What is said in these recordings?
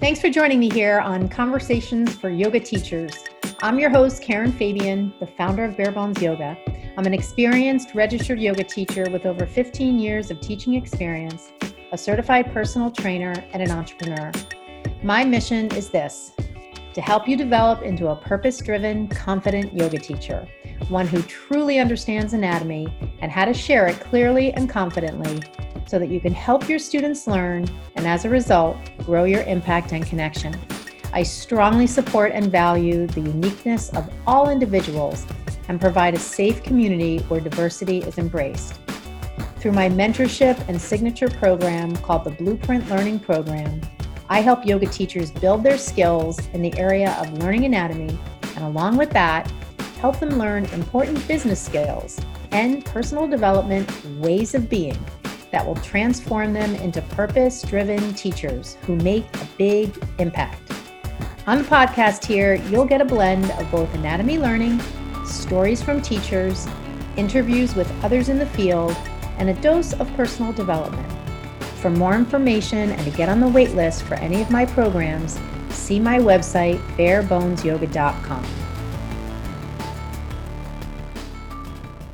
Thanks for joining me here on Conversations for Yoga Teachers. I'm your host, Karen Fabian, the founder of Bare Bones Yoga. I'm an experienced registered yoga teacher with over 15 years of teaching experience, a certified personal trainer, and an entrepreneur. My mission is this to help you develop into a purpose driven, confident yoga teacher, one who truly understands anatomy and how to share it clearly and confidently so that you can help your students learn and as a result, grow your impact and connection. I strongly support and value the uniqueness of all individuals and provide a safe community where diversity is embraced. Through my mentorship and signature program called the Blueprint Learning Program, I help yoga teachers build their skills in the area of learning anatomy, and along with that, help them learn important business skills and personal development ways of being that will transform them into purpose driven teachers who make a big impact. On the podcast here, you'll get a blend of both anatomy learning, stories from teachers, interviews with others in the field, and a dose of personal development. For more information and to get on the wait list for any of my programs, see my website, barebonesyoga.com.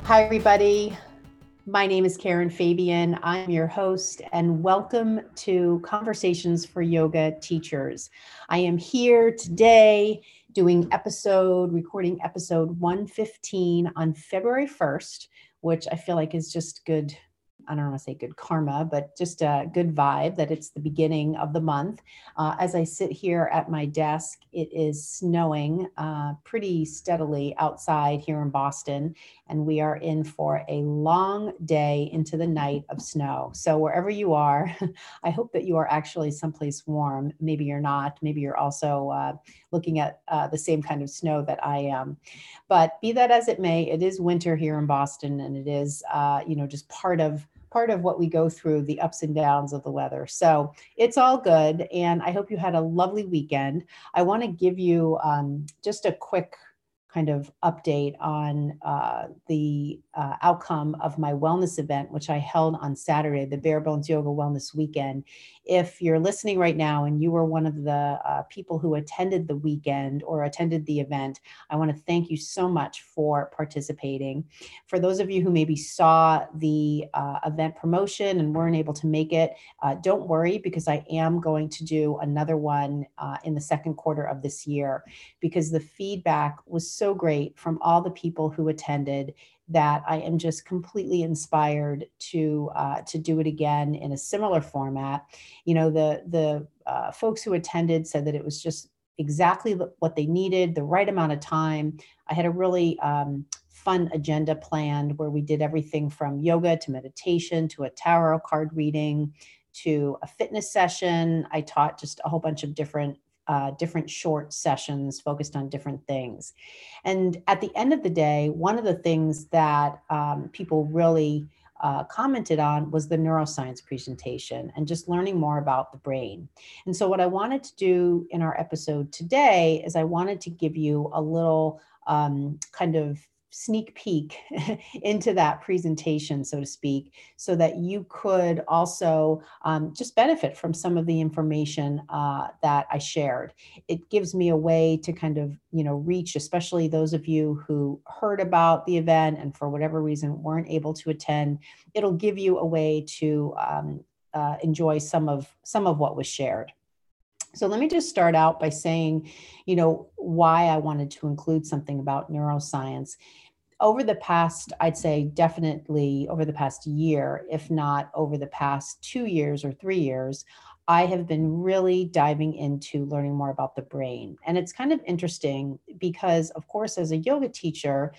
Hi, everybody. My name is Karen Fabian. I'm your host, and welcome to Conversations for Yoga Teachers. I am here today doing episode, recording episode 115 on February 1st, which I feel like is just good I don't want to say good karma, but just a good vibe that it's the beginning of the month. Uh, as I sit here at my desk, it is snowing uh, pretty steadily outside here in Boston, and we are in for a long day into the night of snow. So, wherever you are, I hope that you are actually someplace warm. Maybe you're not. Maybe you're also uh, looking at uh, the same kind of snow that I am. But be that as it may, it is winter here in Boston, and it is, uh, you know, just part of part of what we go through the ups and downs of the weather. So it's all good. And I hope you had a lovely weekend. I want to give you um, just a quick kind of update on uh, the uh, outcome of my wellness event, which I held on Saturday, the Bare Bones Yoga Wellness Weekend. If you're listening right now and you were one of the uh, people who attended the weekend or attended the event, I want to thank you so much for participating. For those of you who maybe saw the uh, event promotion and weren't able to make it, uh, don't worry because I am going to do another one uh, in the second quarter of this year because the feedback was so great from all the people who attended that I am just completely inspired to uh, to do it again in a similar format. You know, the the uh, folks who attended said that it was just exactly what they needed, the right amount of time. I had a really um, fun agenda planned where we did everything from yoga to meditation to a tarot card reading to a fitness session. I taught just a whole bunch of different uh, different short sessions focused on different things. And at the end of the day, one of the things that um, people really uh, commented on was the neuroscience presentation and just learning more about the brain. And so, what I wanted to do in our episode today is I wanted to give you a little um, kind of sneak peek into that presentation, so to speak, so that you could also um, just benefit from some of the information uh, that I shared. It gives me a way to kind of, you know, reach, especially those of you who heard about the event and for whatever reason weren't able to attend. It'll give you a way to um, uh, enjoy some of some of what was shared. So let me just start out by saying, you know, why I wanted to include something about neuroscience. Over the past, I'd say definitely over the past year, if not over the past two years or three years, I have been really diving into learning more about the brain. And it's kind of interesting because, of course, as a yoga teacher,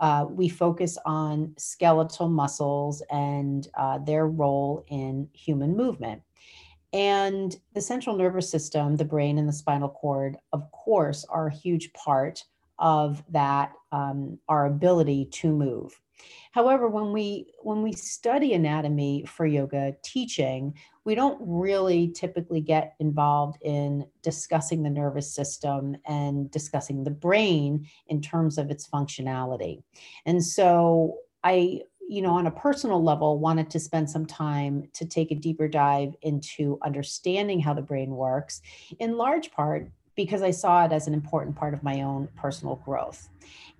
uh, we focus on skeletal muscles and uh, their role in human movement. And the central nervous system, the brain, and the spinal cord, of course, are a huge part of that, um, our ability to move. However, when we when we study anatomy for yoga teaching, we don't really typically get involved in discussing the nervous system and discussing the brain in terms of its functionality. And so I you know, on a personal level, wanted to spend some time to take a deeper dive into understanding how the brain works, in large part because I saw it as an important part of my own personal growth.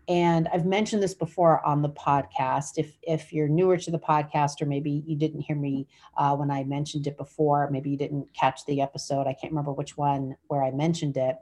And I've mentioned this before on the podcast. If if you're newer to the podcast, or maybe you didn't hear me uh, when I mentioned it before, maybe you didn't catch the episode. I can't remember which one where I mentioned it.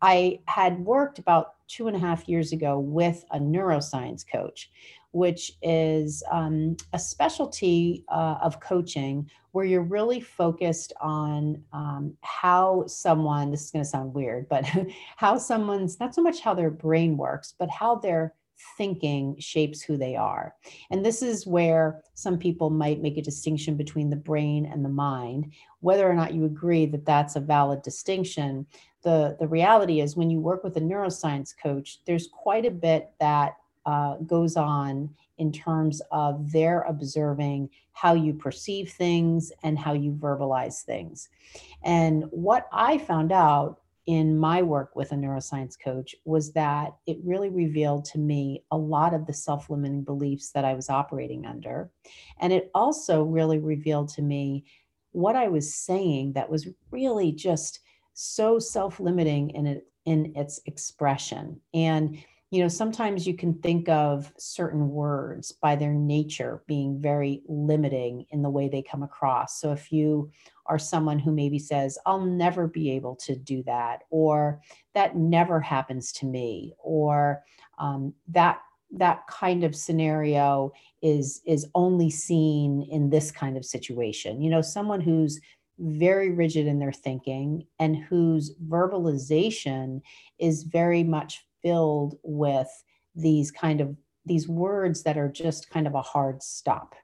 I had worked about two and a half years ago with a neuroscience coach, which is um, a specialty uh, of coaching where you're really focused on um, how someone, this is going to sound weird, but how someone's, not so much how their brain works, but how their thinking shapes who they are. And this is where some people might make a distinction between the brain and the mind. Whether or not you agree that that's a valid distinction, the, the reality is when you work with a neuroscience coach, there's quite a bit that uh, goes on in terms of their observing how you perceive things and how you verbalize things. And what I found out in my work with a neuroscience coach was that it really revealed to me a lot of the self limiting beliefs that I was operating under. And it also really revealed to me what I was saying that was really just so self limiting in, it, in its expression. And you know, sometimes you can think of certain words by their nature being very limiting in the way they come across. So if you are someone who maybe says, I'll never be able to do that, or that never happens to me, or um, that that kind of scenario is is only seen in this kind of situation you know someone who's very rigid in their thinking and whose verbalization is very much filled with these kind of these words that are just kind of a hard stop.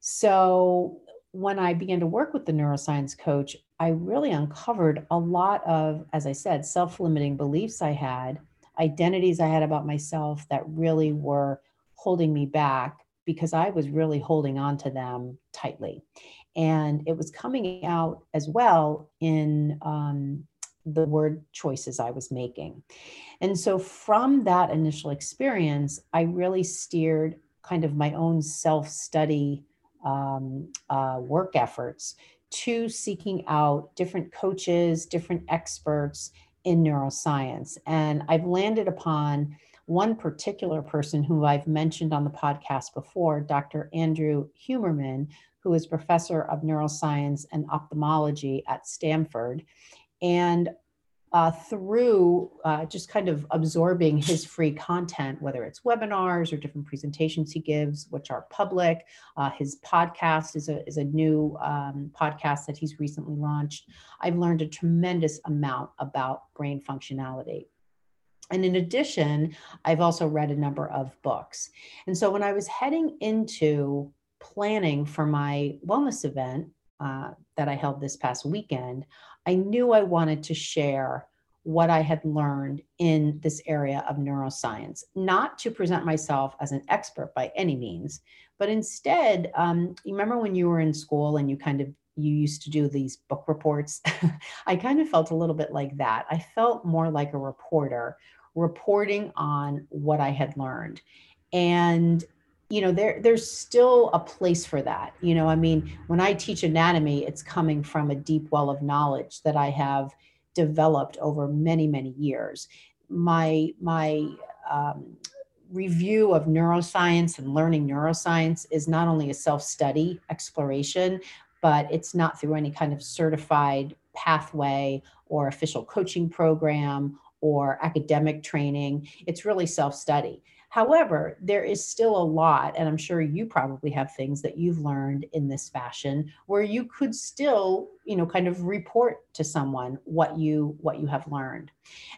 So when I began to work with the neuroscience coach, I really uncovered a lot of, as I said, self limiting beliefs I had, identities I had about myself that really were holding me back because I was really holding on to them tightly. And it was coming out as well in um, the word choices I was making. And so from that initial experience, I really steered kind of my own self study um, uh, work efforts to seeking out different coaches, different experts in neuroscience. And I've landed upon one particular person who I've mentioned on the podcast before, Dr. Andrew Huberman, who is professor of neuroscience and ophthalmology at Stanford. And uh, through uh, just kind of absorbing his free content, whether it's webinars or different presentations he gives, which are public. Uh, his podcast is a, is a new um, podcast that he's recently launched. I've learned a tremendous amount about brain functionality. And in addition, I've also read a number of books. And so when I was heading into planning for my wellness event, uh, that I held this past weekend, I knew I wanted to share what I had learned in this area of neuroscience, not to present myself as an expert by any means, but instead, um, you remember when you were in school and you kind of you used to do these book reports. I kind of felt a little bit like that. I felt more like a reporter reporting on what I had learned. And you know there there's still a place for that you know i mean when i teach anatomy it's coming from a deep well of knowledge that i have developed over many many years. My my um, review of neuroscience and learning neuroscience is not only a self-study exploration but it's not through any kind of certified pathway or official coaching program or academic training. It's really self-study However, there is still a lot, and I'm sure you probably have things that you've learned in this fashion where you could still, you know, kind of report to someone what you what you have learned.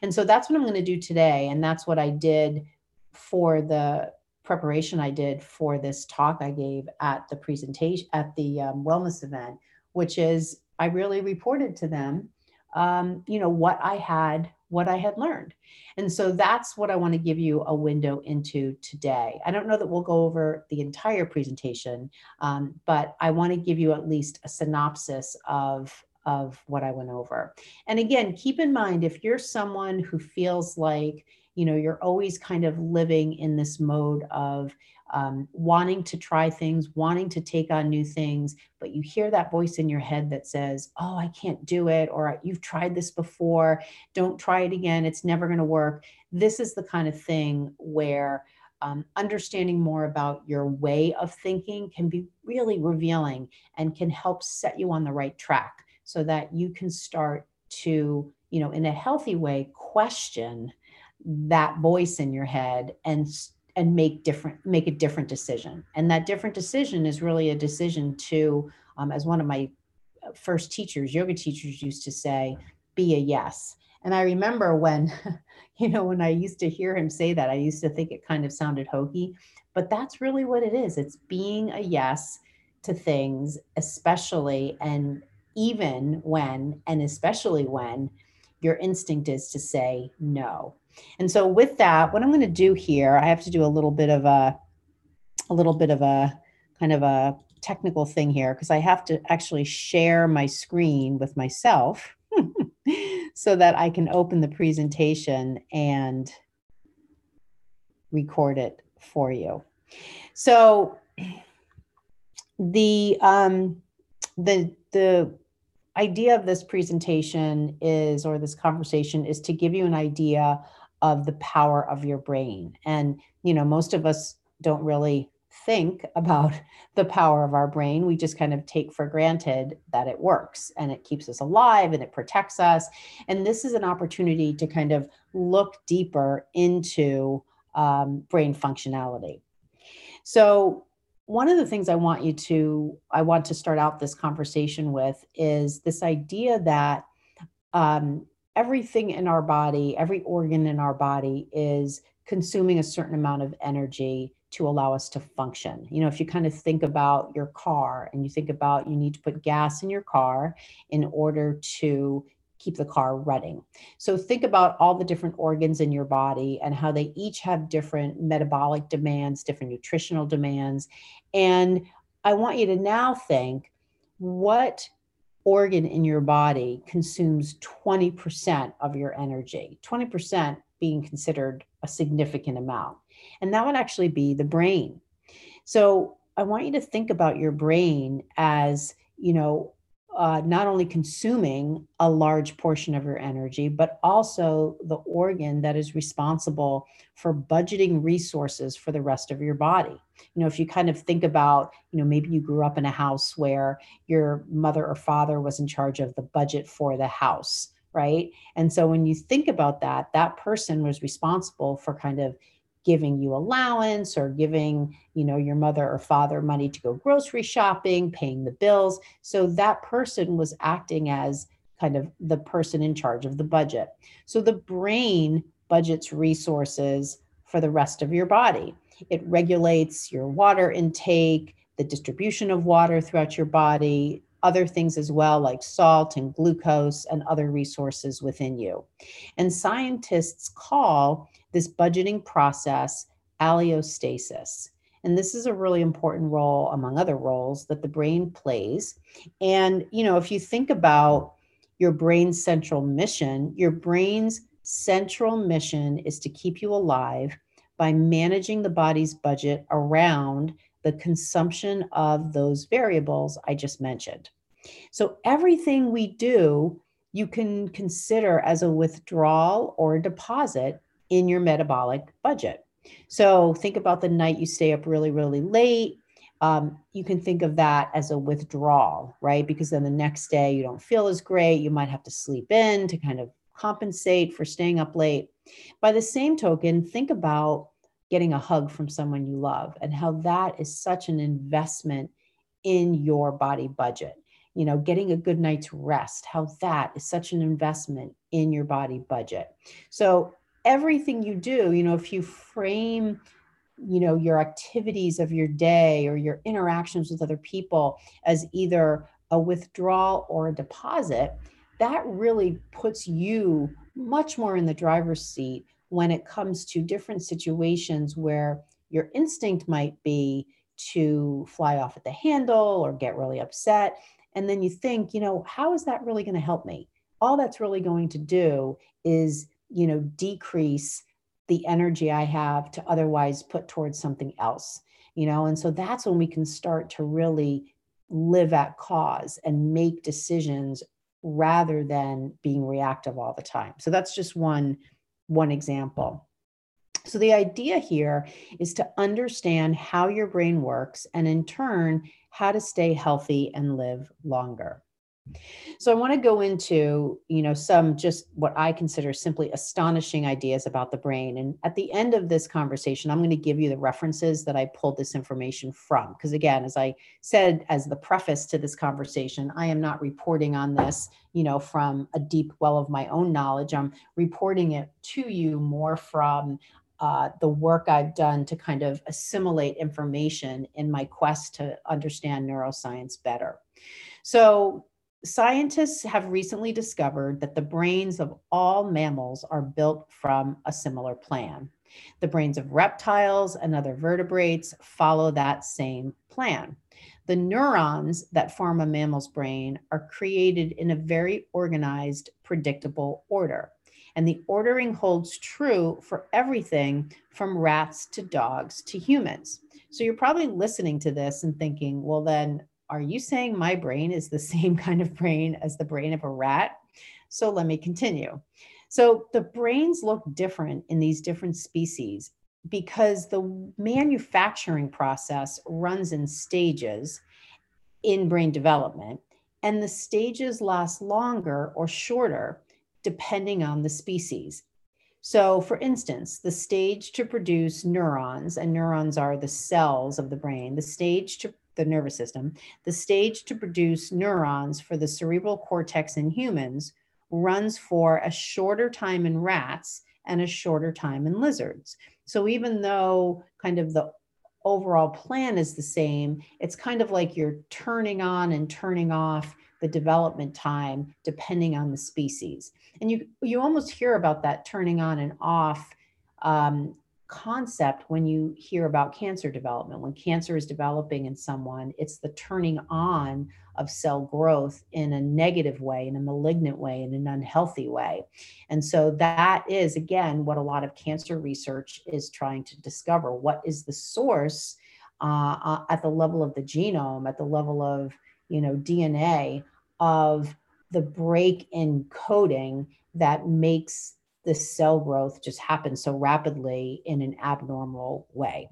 And so that's what I'm going to do today, and that's what I did for the preparation I did for this talk I gave at the presentation at the um, wellness event, which is I really reported to them, um, you know, what I had what I had learned. And so that's what I want to give you a window into today. I don't know that we'll go over the entire presentation, um, but I want to give you at least a synopsis of, of what I went over. And again, keep in mind if you're someone who feels like you know you're always kind of living in this mode of um, wanting to try things wanting to take on new things but you hear that voice in your head that says oh i can't do it or you've tried this before. Don't try it again. It's never going to work. This is the kind of thing where um, understanding more about your way of thinking can be really revealing and can help set you on the right track so that you can start to you know in a healthy way question that voice in your head and and make different make a different decision. And that different decision is really a decision to um, as one of my uh, first teachers yoga teachers used to say be a yes. And i remember when you know when i used to hear him say that i used to think it kind of sounded hokey. But that's really what it is. It's being a yes to things especially and even when and especially when your instinct is to say no and so with that, what I'm going to do here, I have to do a little bit of a, a little bit of a kind of a technical thing here because I have to actually share my screen with myself so that I can open the presentation and record it for you. So the um, the the idea of this presentation is or this conversation is to give you an idea of the power of your brain. And, you know, most of us don't really think about the power of our brain. We just kind of take for granted that it works and it keeps us alive and it protects us. And this is an opportunity to kind of look deeper into um, brain functionality. So, one of the things I want you to, I want to start out this conversation with is this idea that um, everything in our body, every organ in our body is consuming a certain amount of energy to allow us to function. You know, if you kind of think about your car and you think about you need to put gas in your car in order to keep the car running. So think about all the different organs in your body and how they each have different metabolic demands, different nutritional demands. And I want you to now think what organ in your body consumes 20% of your energy, 20% being considered a significant amount. And that would actually be the brain. So I want you to think about your brain as, you know, uh, not only consuming a large portion of your energy, but also the organ that is responsible for budgeting resources for the rest of your body. You know, if you kind of think about, you know, maybe you grew up in a house where your mother or father was in charge of the budget for the house, right? And so when you think about that, that person was responsible for kind of giving you allowance or giving you know your mother or father money to go grocery shopping paying the bills. So that person was acting as kind of the person in charge of the budget. So the brain budgets resources for the rest of your body. It regulates your water intake the distribution of water throughout your body other things as well, like salt and glucose and other resources within you. And scientists call this budgeting process allostasis. And this is a really important role, among other roles, that the brain plays. And, you know, if you think about your brain's central mission, your brain's central mission is to keep you alive by managing the body's budget around the consumption of those variables I just mentioned. So, everything we do, you can consider as a withdrawal or a deposit in your metabolic budget. So think about the night you stay up really, really late. Um, you can think of that as a withdrawal, right? Because then the next day you don't feel as great. You might have to sleep in to kind of compensate for staying up late. By the same token, think about getting a hug from someone you love and how that is such an investment in your body budget. You know, getting a good night's rest, how that is such an investment in your body budget. So everything you do, you know, if you frame you know your activities of your day or your interactions with other people as either a withdrawal or a deposit that really puts you much more in the driver's seat when it comes to different situations where your instinct might be to fly off at the handle or get really upset. And then you think you know how is that really going to help me? All that's really going to do is you know decrease the energy I have to otherwise put towards something else, you know? And so that's when we can start to really live at cause and make decisions rather than being reactive all the time. So that's just one one example. So the idea here is to understand how your brain works and in turn how to stay healthy and live longer. So I want to go into, you know, some just what I consider simply astonishing ideas about the brain. And at the end of this conversation, I'm going to give you the references that I pulled this information from. Because again, as I said as the preface to this conversation, I am not reporting on this, you know, from a deep well of my own knowledge. I'm reporting it to you more from uh, the work I've done to kind of assimilate information in my quest to understand neuroscience better. So, Scientists have recently discovered that the brains of all mammals are built from a similar plan. The brains of reptiles and other vertebrates follow that same plan. The neurons that form a mammal's brain are created in a very organized, predictable order. And the ordering holds true for everything from rats to dogs to humans. So you're probably listening to this and thinking, well, then are you saying my brain is the same kind of brain as the brain of a rat? So let me continue. So the brains look different in these different species because the manufacturing process runs in stages in brain development, and the stages last longer or shorter depending on the species. So, for instance, the stage to produce neurons, and neurons are the cells of the brain, the stage to the nervous system, the stage to produce neurons for the cerebral cortex in humans runs for a shorter time in rats and a shorter time in lizards. So even though kind of the overall plan is the same, it's kind of like you're turning on and turning off the development time depending on the species. And you you almost hear about that turning on and off um, concept when you hear about cancer development. When cancer is developing in someone, it's the turning on of cell growth in a negative way, in a malignant way, in an unhealthy way. And so that is, again, what a lot of cancer research is trying to discover. What is the source uh, uh at the level of the genome, at the level of you know DNA of the break in coding that makes the cell growth just happens so rapidly in an abnormal way.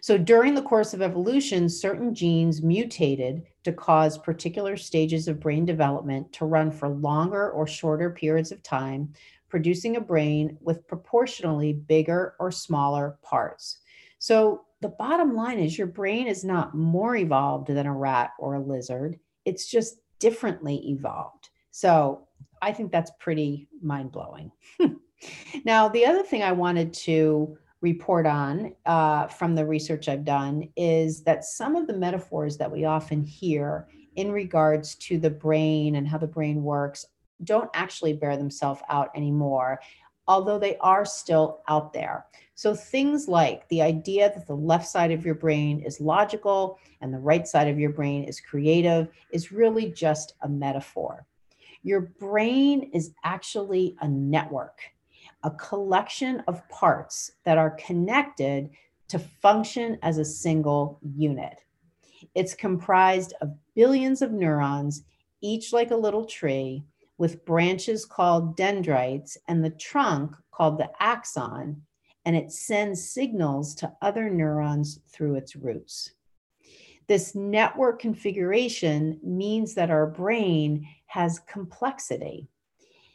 So during the course of evolution, certain genes mutated to cause particular stages of brain development to run for longer or shorter periods of time, producing a brain with proportionally bigger or smaller parts. So the bottom line is your brain is not more evolved than a rat or a lizard, it's just differently evolved. So I think that's pretty mind blowing. now, the other thing I wanted to report on uh, from the research I've done is that some of the metaphors that we often hear in regards to the brain and how the brain works don't actually bear themselves out anymore, although they are still out there. So things like the idea that the left side of your brain is logical and the right side of your brain is creative is really just a metaphor. Your brain is actually a network, a collection of parts that are connected to function as a single unit. It's comprised of billions of neurons, each like a little tree, with branches called dendrites and the trunk called the axon, and it sends signals to other neurons through its roots. This network configuration means that our brain has complexity.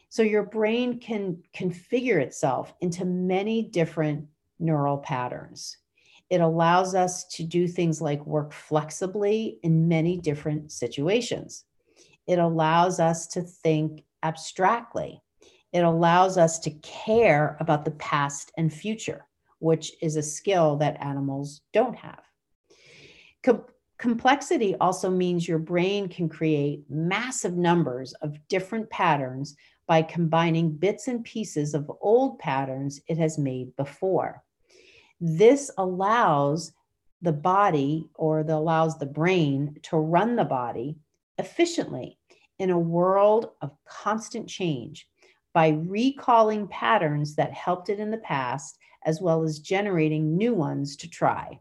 So your brain can configure itself into many different neural patterns. It allows us to do things like work flexibly in many different situations. It allows us to think abstractly. It allows us to care about the past and future, which is a skill that animals don't have. Com- Complexity also means your brain can create massive numbers of different patterns by combining bits and pieces of old patterns it has made before. This allows the body or the, allows the brain to run the body efficiently in a world of constant change, by recalling patterns that helped it in the past, as well as generating new ones to try.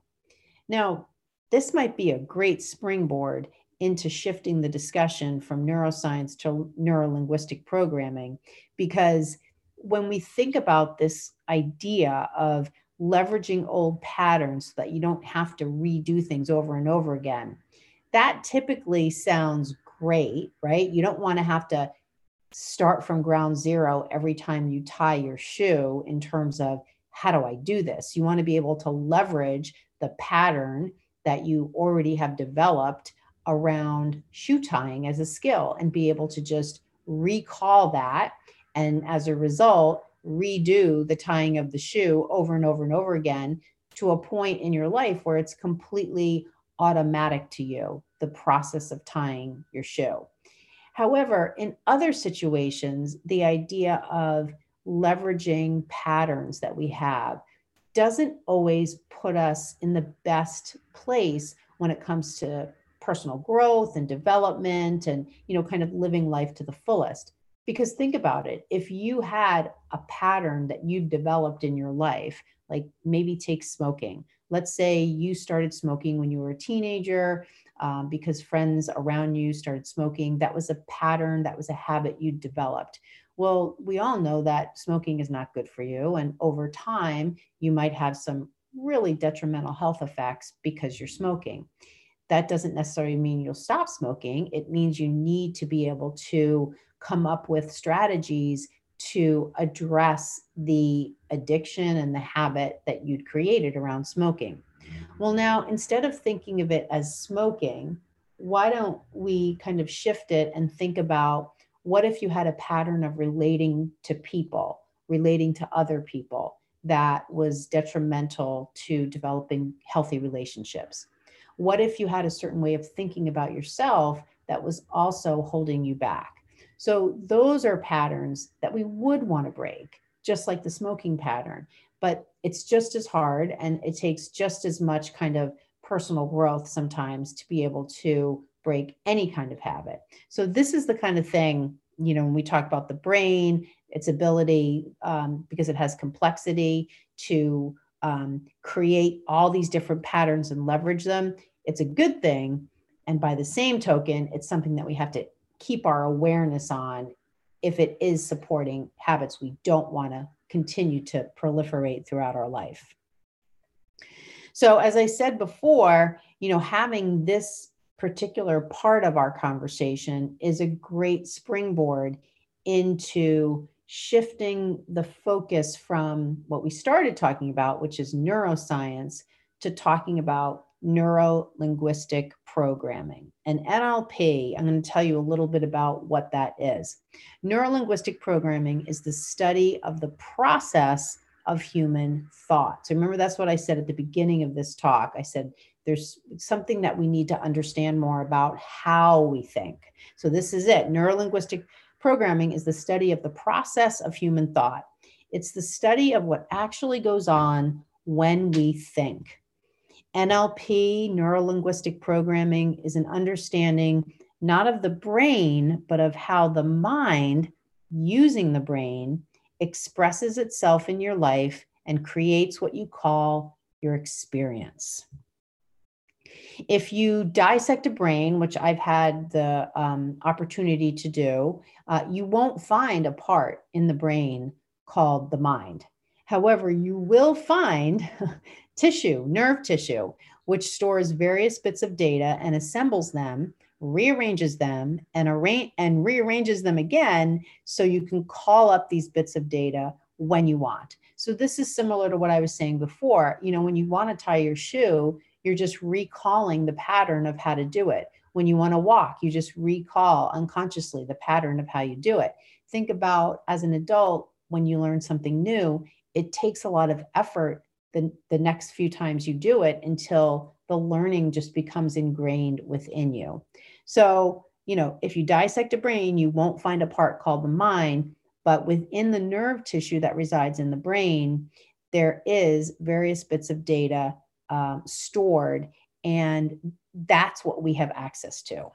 Now, this might be a great springboard into shifting the discussion from neuroscience to neurolinguistic programming because when we think about this idea of leveraging old patterns so that you don't have to redo things over and over again, that typically sounds great, right? You don't want to have to start from ground zero every time you tie your shoe in terms of how do I do this? You want to be able to leverage the pattern that you already have developed around shoe tying as a skill and be able to just recall that. And as a result, redo the tying of the shoe over and over and over again to a point in your life where it's completely automatic to you, the process of tying your shoe. However, in other situations, the idea of leveraging patterns that we have doesn't always put us in the best place when it comes to personal growth and development and you know kind of living life to the fullest. Because think about it if you had a pattern that you've developed in your life like maybe take smoking. Let's say you started smoking when you were a teenager um, because friends around you started smoking. That was a pattern that was a habit you developed well we all know that smoking is not good for you and over time you might have some really detrimental health effects because you're smoking that doesn't necessarily mean you'll stop smoking it means you need to be able to come up with strategies to address the addiction and the habit that you'd created around smoking. Well, now instead of thinking of it as smoking, why don't we kind of shift it and think about what if you had a pattern of relating to people, relating to other people that was detrimental to developing healthy relationships? What if you had a certain way of thinking about yourself that was also holding you back? So those are patterns that we would want to break, just like the smoking pattern. But it's just as hard and it takes just as much kind of personal growth sometimes to be able to break any kind of habit. So this is the kind of thing, you know, when we talk about the brain, its ability, um, because it has complexity to um, create all these different patterns and leverage them, it's a good thing. And by the same token, it's something that we have to keep our awareness on if it is supporting habits we don't want to continue to proliferate throughout our life. So, as I said before, you know, having this particular part of our conversation is a great springboard into shifting the focus from what we started talking about, which is neuroscience, to talking about neuro linguistic programming. And NLP, I'm going to tell you a little bit about what that is. Neuro linguistic programming is the study of the process of human thought. So remember, that's what I said at the beginning of this talk. I said there's something that we need to understand more about how we think. So this is it. Neuro linguistic programming is the study of the process of human thought. It's the study of what actually goes on when we think. NLP, neuro linguistic programming, is an understanding not of the brain, but of how the mind, using the brain, expresses itself in your life and creates what you call your experience. If you dissect a brain, which I've had the um, opportunity to do, uh, you won't find a part in the brain called the mind. However, you will find tissue, nerve tissue, which stores various bits of data and assembles them, rearranges them, and arrange and rearranges them again so you can call up these bits of data when you want. So this is similar to what I was saying before. You know, when you want to tie your shoe, you're just recalling the pattern of how to do it. When you want to walk, you just recall unconsciously the pattern of how you do it. Think about as an adult when you learn something new, it takes a lot of effort the, the next few times you do it until the learning just becomes ingrained within you. So, you know, if you dissect a brain, you won't find a part called the mind, but within the nerve tissue that resides in the brain, there is various bits of data um, stored, and that's what we have access to.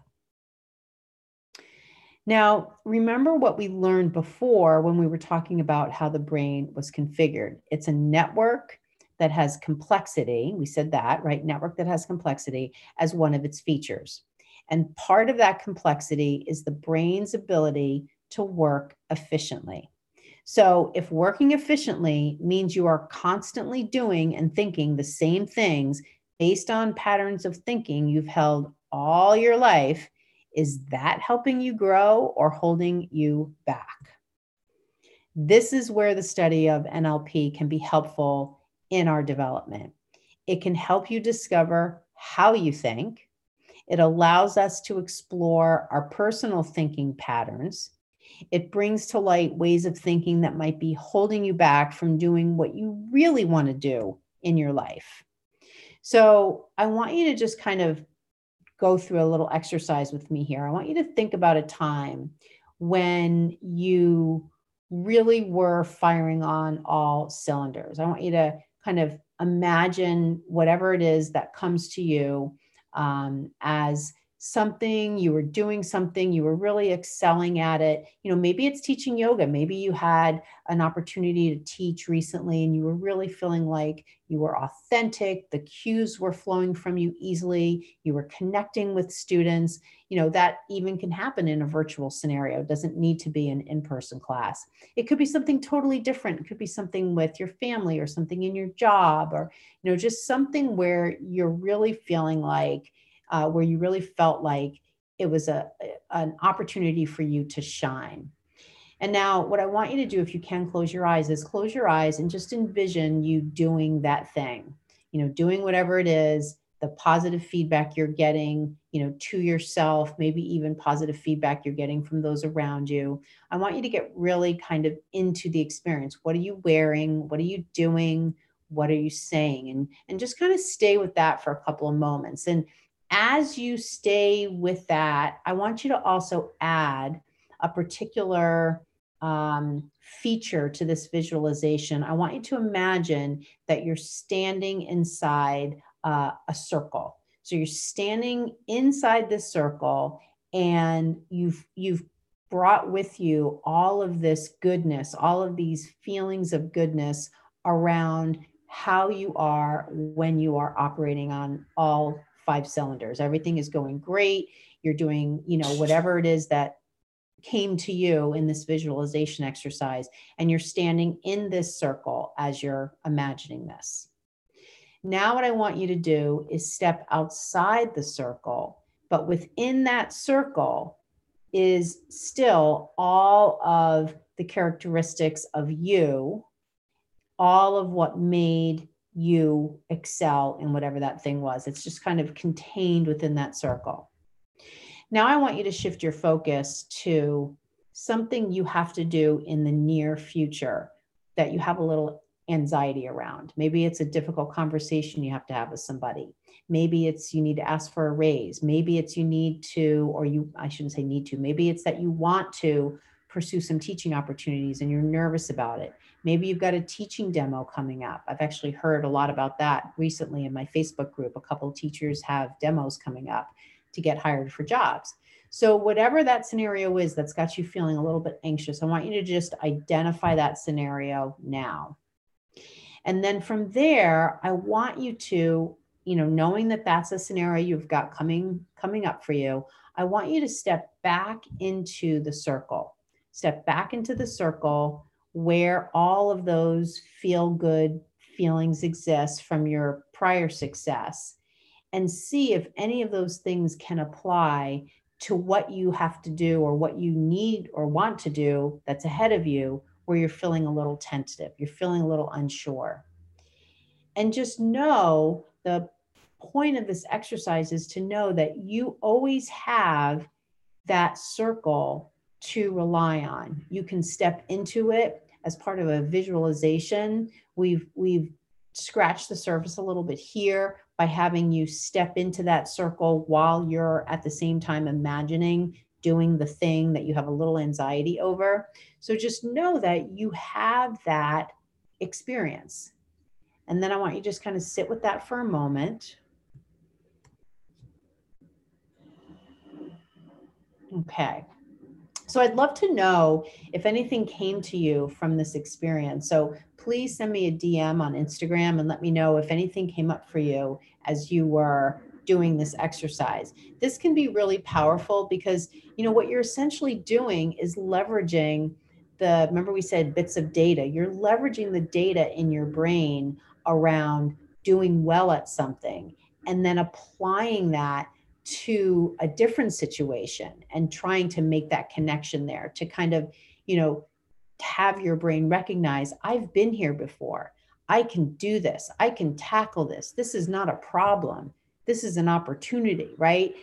Now, remember what we learned before when we were talking about how the brain was configured. It's a network that has complexity. We said that, right? Network that has complexity as one of its features. And part of that complexity is the brain's ability to work efficiently. So, if working efficiently means you are constantly doing and thinking the same things based on patterns of thinking you've held all your life, is that helping you grow or holding you back? This is where the study of NLP can be helpful in our development. It can help you discover how you think. It allows us to explore our personal thinking patterns it brings to light ways of thinking that might be holding you back from doing what you really want to do in your life. So, I want you to just kind of go through a little exercise with me here. I want you to think about a time when you really were firing on all cylinders. I want you to kind of imagine whatever it is that comes to you um, as something, you were doing something, you were really excelling at it. You know, maybe it's teaching yoga. Maybe you had an opportunity to teach recently and you were really feeling like you were authentic, the cues were flowing from you easily, you were connecting with students. You know, that even can happen in a virtual scenario. It doesn't need to be an in-person class. It could be something totally different. It could be something with your family or something in your job or, you know, just something where you're really feeling like uh, where you really felt like it was a, an opportunity for you to shine. And now, what I want you to do, if you can close your eyes, is close your eyes and just envision you doing that thing, you know, doing whatever it is, the positive feedback you're getting, you know, to yourself, maybe even positive feedback you're getting from those around you. I want you to get really kind of into the experience. What are you wearing? What are you doing? What are you saying? And, and just kind of stay with that for a couple of moments. And as you stay with that, I want you to also add a particular um, feature to this visualization. I want you to imagine that you're standing inside uh, a circle. So you're standing inside this circle and you've you've brought with you all of this goodness, all of these feelings of goodness around how you are when you are operating on all five cylinders. Everything is going great. You're doing, you know, whatever it is that came to you in this visualization exercise, and you're standing in this circle as you're imagining this. Now, what I want you to do is step outside the circle, but within that circle is still all of the characteristics of you, all of what made you excel in whatever that thing was. It's just kind of contained within that circle. Now, I want you to shift your focus to something you have to do in the near future that you have a little anxiety around. Maybe it's a difficult conversation you have to have with somebody. Maybe it's you need to ask for a raise. Maybe it's you need to, or you, I shouldn't say need to, maybe it's that you want to pursue some teaching opportunities and you're nervous about it. Maybe you've got a teaching demo coming up. I've actually heard a lot about that recently in my Facebook group. A couple teachers have demos coming up to get hired for jobs. So, whatever that scenario is that's got you feeling a little bit anxious, I want you to just identify that scenario now. And then from there, I want you to, you know, knowing that that's a scenario you've got coming coming up for you, I want you to step back into the circle. Step back into the circle where all of those feel good feelings exist from your prior success and see if any of those things can apply to what you have to do or what you need or want to do that's ahead of you where you're feeling a little tentative, you're feeling a little unsure. And just know the point of this exercise is to know that you always have that circle to rely on. You can step into it as part of a visualization. We've we've scratched the surface a little bit here by having you step into that circle while you're at the same time imagining doing the thing that you have a little anxiety over. So just know that you have that experience. And then I want you to just kind of sit with that for a moment. Okay. So I'd love to know if anything came to you from this experience. So please send me a DM on Instagram and let me know if anything came up for you as you were doing this exercise. This can be really powerful because you know what you're essentially doing is leveraging the remember we said bits of data. You're leveraging the data in your brain around doing well at something and then applying that to a different situation and trying to make that connection there to kind of, you know, have your brain recognize I've been here before. I can do this. I can tackle this. This is not a problem. This is an opportunity, right?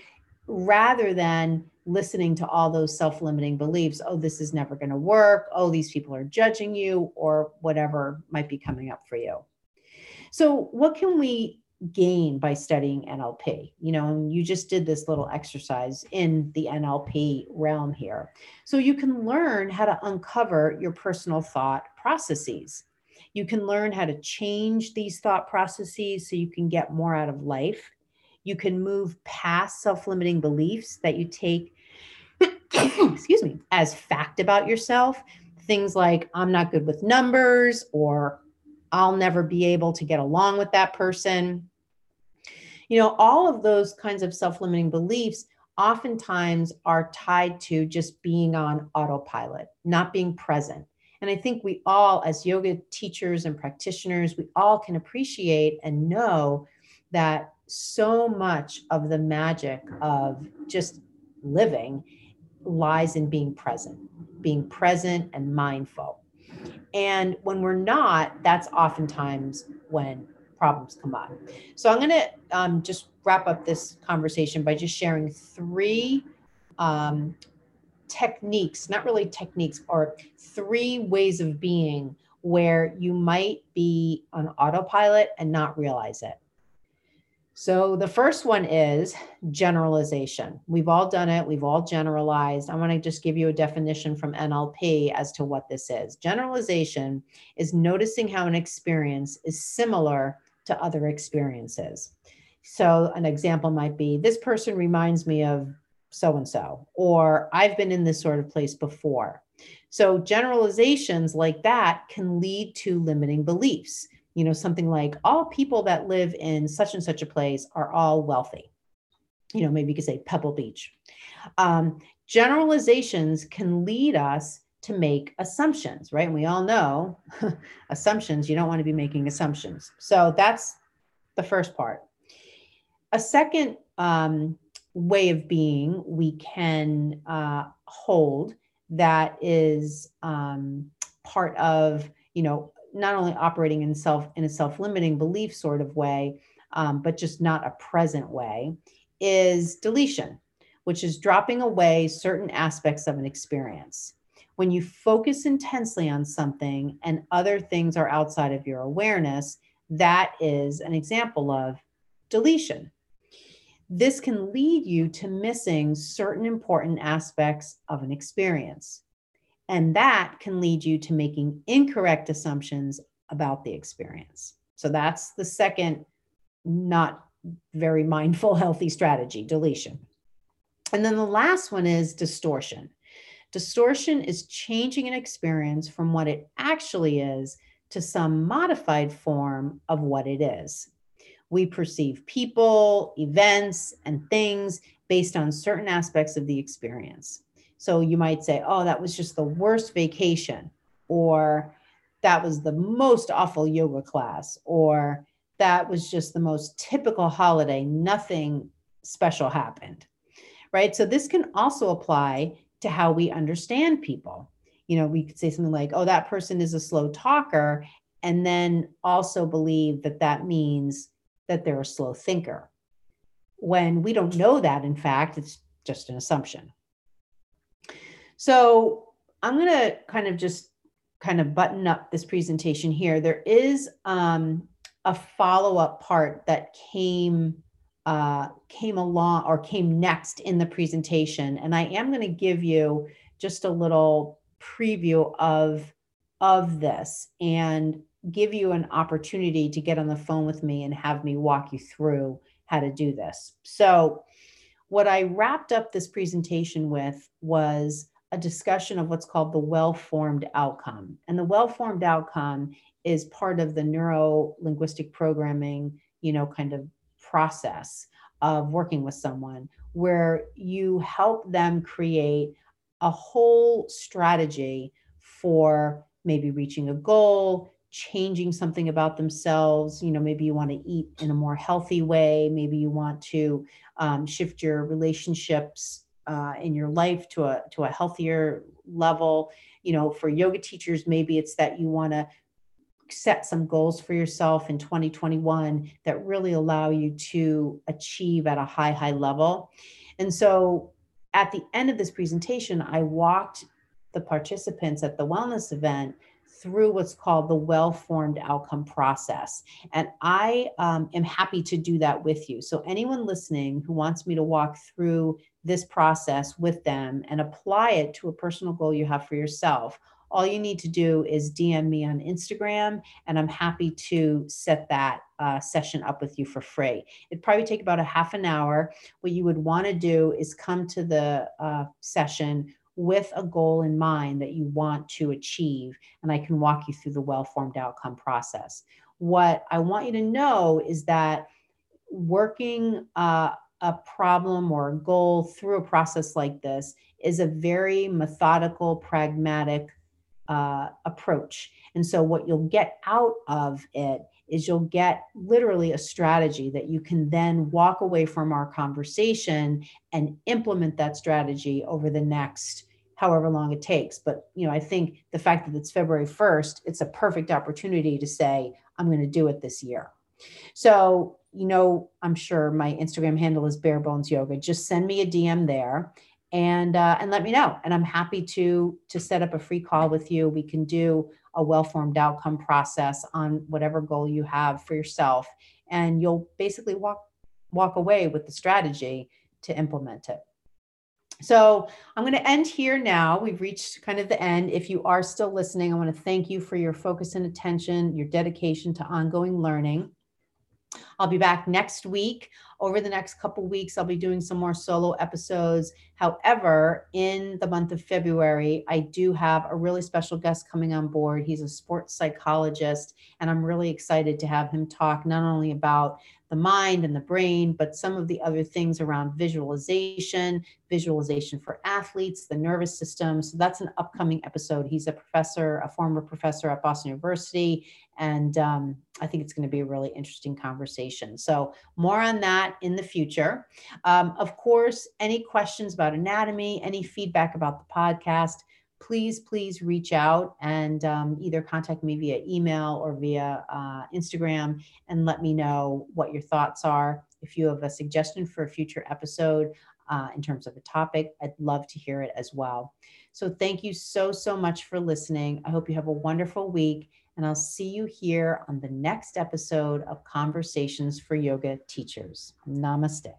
Rather than listening to all those self limiting beliefs oh, this is never going to work. Oh, these people are judging you, or whatever might be coming up for you. So, what can we gain by studying NLP? You know, and you just did this little exercise in the NLP realm here. So, you can learn how to uncover your personal thought processes. You can learn how to change these thought processes so you can get more out of life. You can move past self limiting beliefs that you take, excuse me, as fact about yourself. Things like, I'm not good with numbers, or I'll never be able to get along with that person. You know, all of those kinds of self limiting beliefs oftentimes are tied to just being on autopilot, not being present. And I think we all, as yoga teachers and practitioners, we all can appreciate and know that so much of the magic of just living lies in being present, being present and mindful. And when we're not, that's oftentimes when problems come up. So I'm going to um, just wrap up this conversation by just sharing three um, techniques, not really techniques, or three ways of being where you might be on autopilot and not realize it. So the first one is generalization. We've all done it, we've all generalized. I want to just give you a definition from NLP as to what this is. Generalization is noticing how an experience is similar to other experiences. So an example might be this person reminds me of so and so, or I've been in this sort of place before. So generalizations like that can lead to limiting beliefs you know, something like all people that live in such and such a place are all wealthy. You know, maybe you could say Pebble Beach. Um, generalizations can lead us to make assumptions, right? And we all know assumptions, you don't want to be making assumptions. So that's the first part. A second um, way of being we can uh, hold that is um, part of, you know, not only operating in self in a self-limiting belief sort of way, um, but just not a present way, is deletion, which is dropping away certain aspects of an experience. When you focus intensely on something and other things are outside of your awareness, that is an example of deletion. This can lead you to missing certain important aspects of an experience. And that can lead you to making incorrect assumptions about the experience. So that's the second not very mindful, healthy strategy deletion. And then the last one is distortion. Distortion is changing an experience from what it actually is to some modified form of what it is. We perceive people, events, and things based on certain aspects of the experience. So you might say, oh, that was just the worst vacation, or that was the most awful yoga class, or that was just the most typical holiday. Nothing special happened. Right. So this can also apply to how we understand people. You know, we could say something like, oh, that person is a slow talker, and then also believe that that means that they're a slow thinker. When we don't know that, in fact, it's just an assumption. So I'm going to kind of just kind of button up this presentation here. There is um, a follow-up part that came uh, came along or came next in the presentation, and I am going to give you just a little preview of of this and give you an opportunity to get on the phone with me and have me walk you through how to do this. So, what I wrapped up this presentation with was a discussion of what's called the well formed outcome. And the well formed outcome is part of the neuro linguistic programming, you know, kind of process of working with someone where you help them create a whole strategy for maybe reaching a goal, changing something about themselves. You know, maybe you want to eat in a more healthy way. Maybe you want to um, shift your relationships uh, in your life to a to a healthier level. You know, for yoga teachers, maybe it's that you want to set some goals for yourself in 2021 that really allow you to achieve at a high high level. And so, at the end of this presentation, I walked the participants at the wellness event through what's called the well formed outcome process. And I um, am happy to do that with you. So, anyone listening who wants me to walk through this process with them and apply it to a personal goal you have for yourself, all you need to do is DM me on Instagram, and I'm happy to set that uh, session up with you for free. It'd probably take about a half an hour. What you would want to do is come to the uh, session with a goal in mind that you want to achieve, and I can walk you through the well formed outcome process. What I want you to know is that working uh, a problem or a goal through a process like this is a very methodical, pragmatic uh, approach. And so, what you'll get out of it is you'll get literally a strategy that you can then walk away from our conversation and implement that strategy over the next however long it takes. But you know, I think the fact that it's February 1st, it's a perfect opportunity to say, I'm going to do it this year. So, you know, I'm sure my Instagram handle is bare bones yoga. Just send me a DM there and uh, and let me know. And I'm happy to to set up a free call with you. We can do a well-formed outcome process on whatever goal you have for yourself, and you'll basically walk walk away with the strategy to implement it. So I'm going to end here now. We've reached kind of the end. If you are still listening, I want to thank you for your focus and attention, your dedication to ongoing learning. I'll be back next week. Over the next couple weeks, I'll be doing some more solo episodes. However, in the month of February, I do have a really special guest coming on board. He's a sports psychologist, and I'm really excited to have him talk not only about the mind and the brain, but some of the other things around visualization, visualization for athletes, the nervous system. So that's an upcoming episode. He's a professor, a former professor at Boston University, and um, I think it's going to be a really interesting conversation. So, more on that in the future. Um, of course, any questions about anatomy, any feedback about the podcast, please, please reach out and um, either contact me via email or via uh, Instagram and let me know what your thoughts are. If you have a suggestion for a future episode uh, in terms of a topic, I'd love to hear it as well. So, thank you so, so much for listening. I hope you have a wonderful week, and I'll see you here on the next episode of Conversations for Yoga Teachers. Namaste.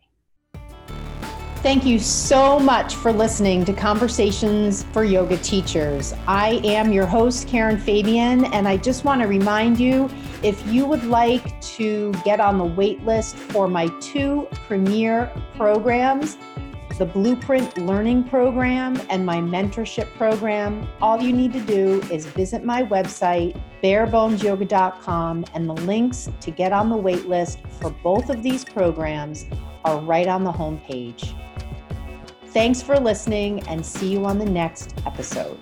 Thank you so much for listening to Conversations for Yoga Teachers. I am your host, Karen Fabian, and I just want to remind you if you would like to get on the wait list for my two premier programs, the Blueprint Learning Program and my mentorship program, all you need to do is visit my website, barebonesyoga.com, and the links to get on the wait list for both of these programs are right on the homepage. Thanks for listening and see you on the next episode.